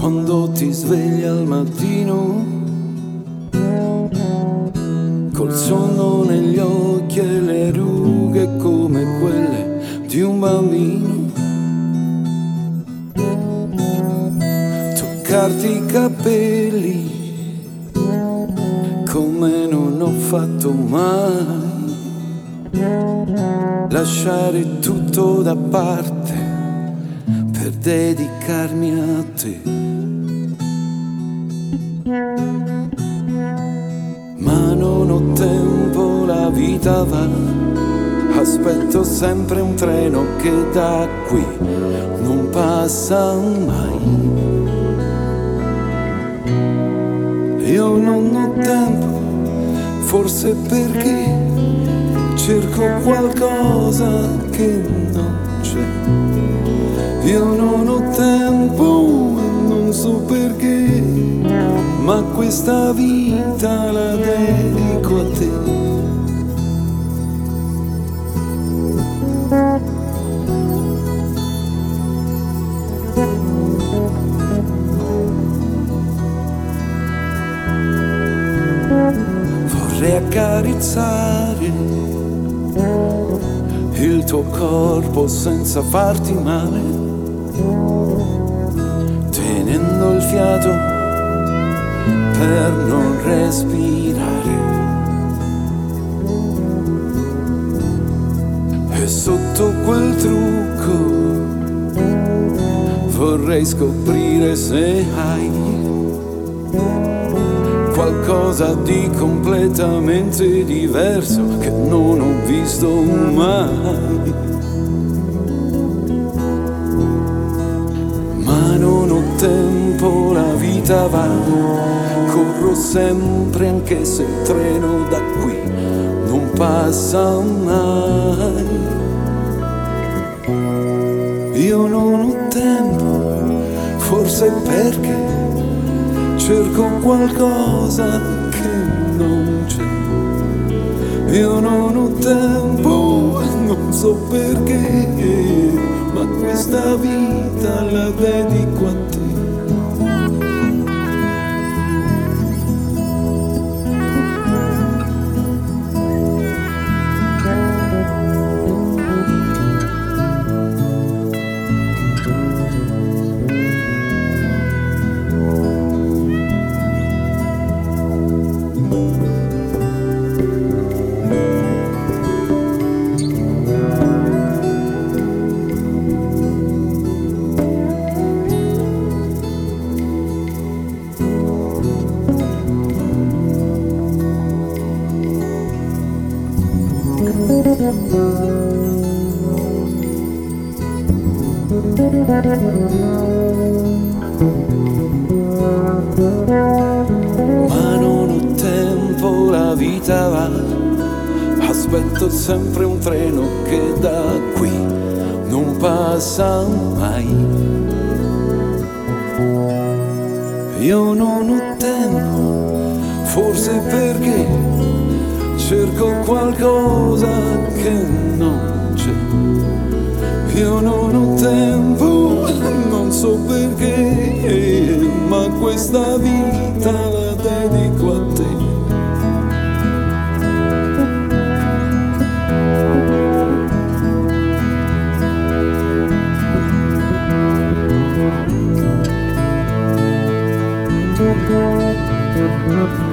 quando ti svegli al mattino col sonno negli occhi e le rughe come quelle di un bambino. Toccarti i capelli come non ho fatto mai. Lasciare tutto da parte per dedicarmi a te. Ma non ho tempo, la vita va, aspetto sempre un treno che da qui non passa mai. Io non ho tempo, forse perché cerco qualcosa che non c'è. Io non ho tempo e non so perché, ma questa vita la dedico a te. Vorrei accarezzare il tuo corpo senza farti male, tenendo il fiato per non respirare. E sotto quel trucco vorrei scoprire se hai qualcosa di completamente diverso che non ho visto mai. Ma non ho tempo, la vita va, corro sempre anche se il treno da qui non passa mai. Io non ho tempo, forse perché cerco qualcosa che non c'è. Io non ho tempo, non so perché, ma questa vita la dedico a te. Ma non ho tempo, la vita va. Aspetto sempre un treno che da qui non passa mai. Io non ho tempo, forse perché cerco qualcosa che non c'è. Io non ho tempo, non so perché, ma questa vita la dedico a te. You.